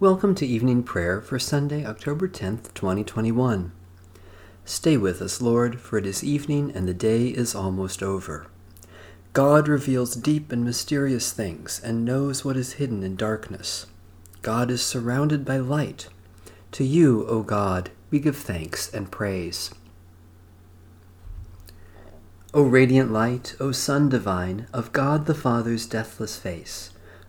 Welcome to evening prayer for Sunday, October 10th, 2021. Stay with us, Lord, for it is evening and the day is almost over. God reveals deep and mysterious things and knows what is hidden in darkness. God is surrounded by light. To you, O God, we give thanks and praise. O radiant light, O Sun divine, of God the Father's deathless face,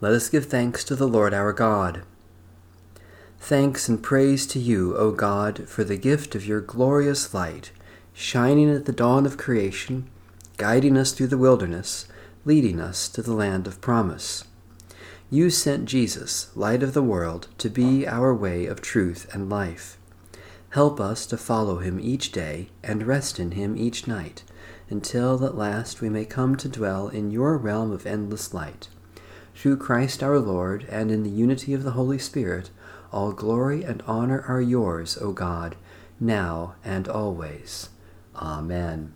Let us give thanks to the Lord our God. Thanks and praise to you, O God, for the gift of your glorious light, shining at the dawn of creation, guiding us through the wilderness, leading us to the land of promise. You sent Jesus, light of the world, to be our way of truth and life. Help us to follow him each day and rest in him each night, until at last we may come to dwell in your realm of endless light through Christ our Lord, and in the unity of the Holy Spirit, all glory and honor are yours, O God, now and always. Amen.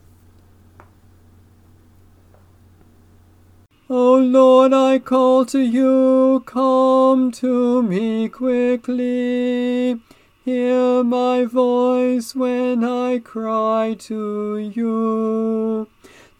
O Lord, I call to you, come to me quickly. Hear my voice when I cry to you.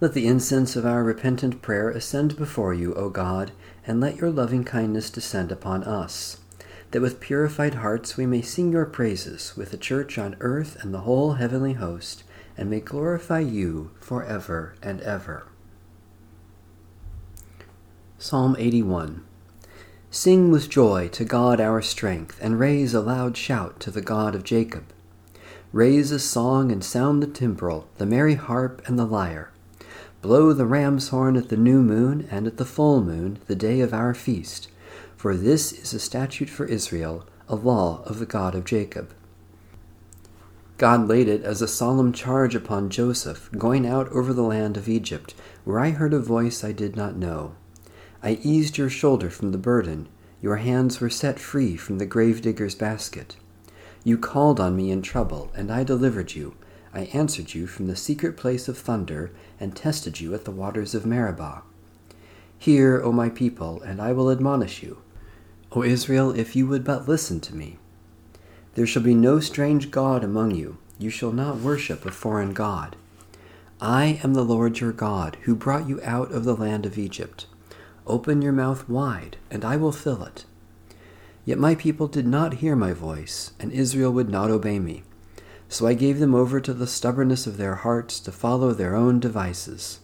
Let the incense of our repentant prayer ascend before you, O God, and let your loving kindness descend upon us, that with purified hearts we may sing your praises with the church on earth and the whole heavenly host, and may glorify you for ever and ever. Psalm 81 Sing with joy to God our strength, and raise a loud shout to the God of Jacob. Raise a song and sound the timbrel, the merry harp, and the lyre. Blow the ram's horn at the new moon, and at the full moon, the day of our feast. For this is a statute for Israel, a law of the God of Jacob. God laid it as a solemn charge upon Joseph, going out over the land of Egypt, where I heard a voice I did not know. I eased your shoulder from the burden. Your hands were set free from the gravedigger's basket. You called on me in trouble, and I delivered you. I answered you from the secret place of thunder, and tested you at the waters of Meribah. Hear, O my people, and I will admonish you. O Israel, if you would but listen to me. There shall be no strange God among you. You shall not worship a foreign God. I am the Lord your God, who brought you out of the land of Egypt. Open your mouth wide, and I will fill it. Yet my people did not hear my voice, and Israel would not obey me. So I gave them over to the stubbornness of their hearts to follow their own devices.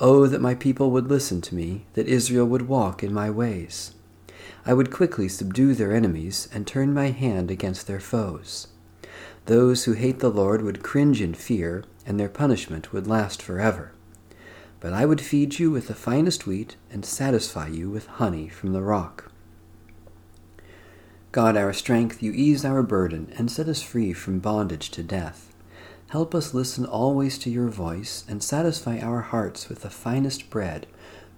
Oh, that my people would listen to me, that Israel would walk in my ways. I would quickly subdue their enemies and turn my hand against their foes. Those who hate the Lord would cringe in fear, and their punishment would last forever. But I would feed you with the finest wheat and satisfy you with honey from the rock. God, our strength, you ease our burden and set us free from bondage to death. Help us listen always to your voice and satisfy our hearts with the finest bread,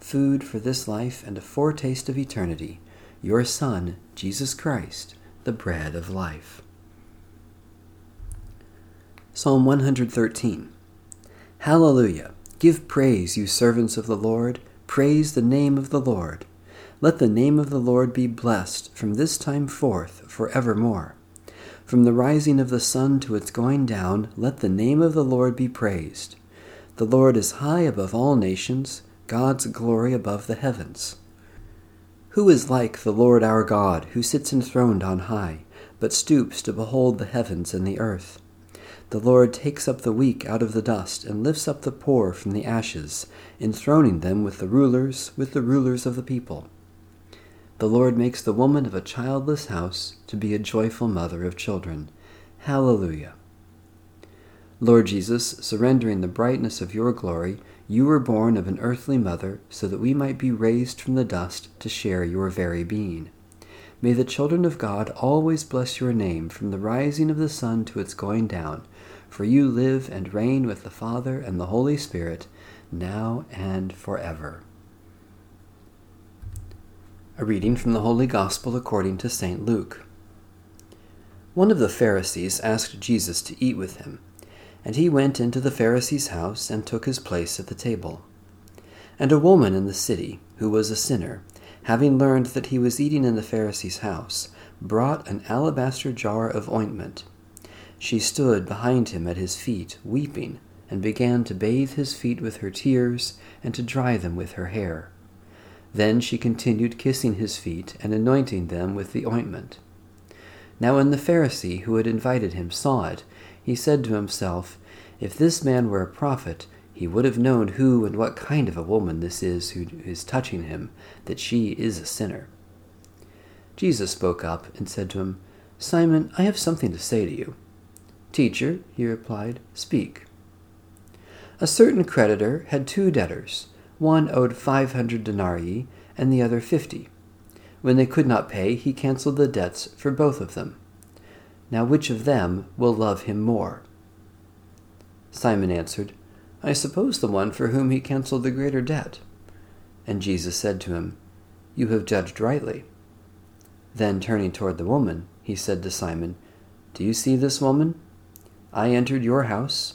food for this life and a foretaste of eternity, your Son, Jesus Christ, the bread of life. Psalm 113 Hallelujah! Give praise, you servants of the Lord, praise the name of the Lord. Let the name of the Lord be blessed from this time forth for evermore. From the rising of the sun to its going down, let the name of the Lord be praised. The Lord is high above all nations, God's glory above the heavens. Who is like the Lord our God, who sits enthroned on high, but stoops to behold the heavens and the earth? The Lord takes up the weak out of the dust, and lifts up the poor from the ashes, enthroning them with the rulers, with the rulers of the people. The Lord makes the woman of a childless house to be a joyful mother of children. Hallelujah. Lord Jesus, surrendering the brightness of your glory, you were born of an earthly mother so that we might be raised from the dust to share your very being. May the children of God always bless your name from the rising of the sun to its going down, for you live and reign with the Father and the Holy Spirit, now and forever. A reading from the Holy Gospel according to St. Luke. One of the Pharisees asked Jesus to eat with him, and he went into the Pharisee's house and took his place at the table. And a woman in the city, who was a sinner, having learned that he was eating in the Pharisee's house, brought an alabaster jar of ointment. She stood behind him at his feet, weeping, and began to bathe his feet with her tears and to dry them with her hair. Then she continued kissing his feet and anointing them with the ointment. Now when the Pharisee who had invited him saw it, he said to himself, If this man were a prophet, he would have known who and what kind of a woman this is who is touching him, that she is a sinner. Jesus spoke up and said to him, Simon, I have something to say to you. Teacher, he replied, speak. A certain creditor had two debtors. One owed five hundred denarii, and the other fifty. When they could not pay, he cancelled the debts for both of them. Now which of them will love him more? Simon answered, I suppose the one for whom he cancelled the greater debt. And Jesus said to him, You have judged rightly. Then turning toward the woman, he said to Simon, Do you see this woman? I entered your house.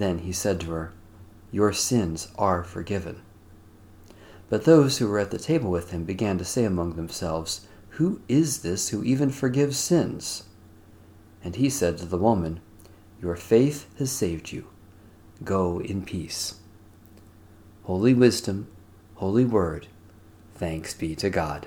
Then he said to her, Your sins are forgiven. But those who were at the table with him began to say among themselves, Who is this who even forgives sins? And he said to the woman, Your faith has saved you. Go in peace. Holy Wisdom, Holy Word, thanks be to God.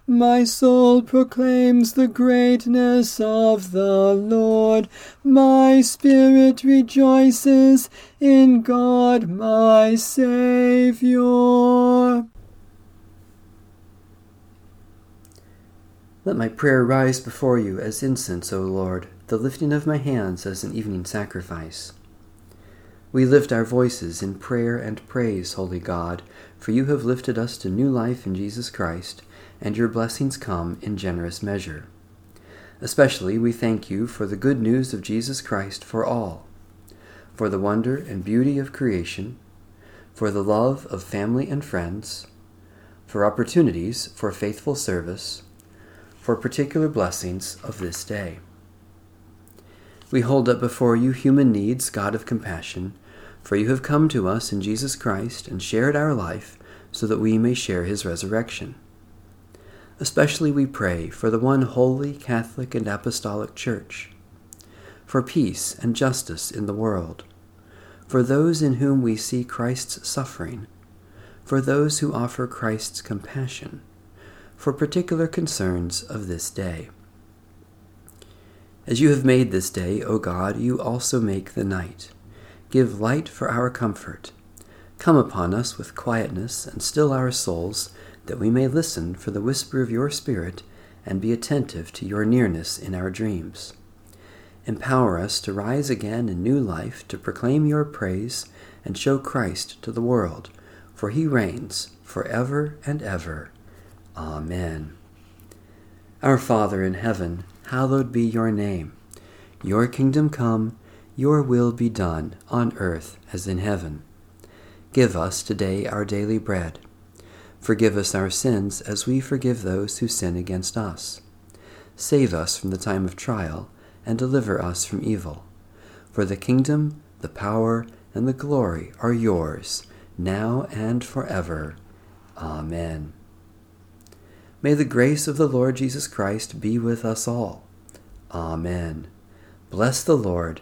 My soul proclaims the greatness of the Lord. My spirit rejoices in God my Saviour. Let my prayer rise before you as incense, O Lord, the lifting of my hands as an evening sacrifice. We lift our voices in prayer and praise, Holy God, for you have lifted us to new life in Jesus Christ and your blessings come in generous measure. Especially we thank you for the good news of Jesus Christ for all, for the wonder and beauty of creation, for the love of family and friends, for opportunities for faithful service, for particular blessings of this day. We hold up before you human needs, God of compassion, for you have come to us in Jesus Christ and shared our life so that we may share his resurrection. Especially we pray for the one holy Catholic and Apostolic Church, for peace and justice in the world, for those in whom we see Christ's suffering, for those who offer Christ's compassion, for particular concerns of this day. As you have made this day, O God, you also make the night. Give light for our comfort. Come upon us with quietness and still our souls that we may listen for the whisper of your Spirit and be attentive to your nearness in our dreams. Empower us to rise again in new life to proclaim your praise and show Christ to the world, for he reigns for ever and ever. Amen. Our Father in heaven, hallowed be your name. Your kingdom come, your will be done, on earth as in heaven. Give us today our daily bread Forgive us our sins as we forgive those who sin against us. Save us from the time of trial, and deliver us from evil. For the kingdom, the power, and the glory are yours, now and forever. Amen. May the grace of the Lord Jesus Christ be with us all. Amen. Bless the Lord.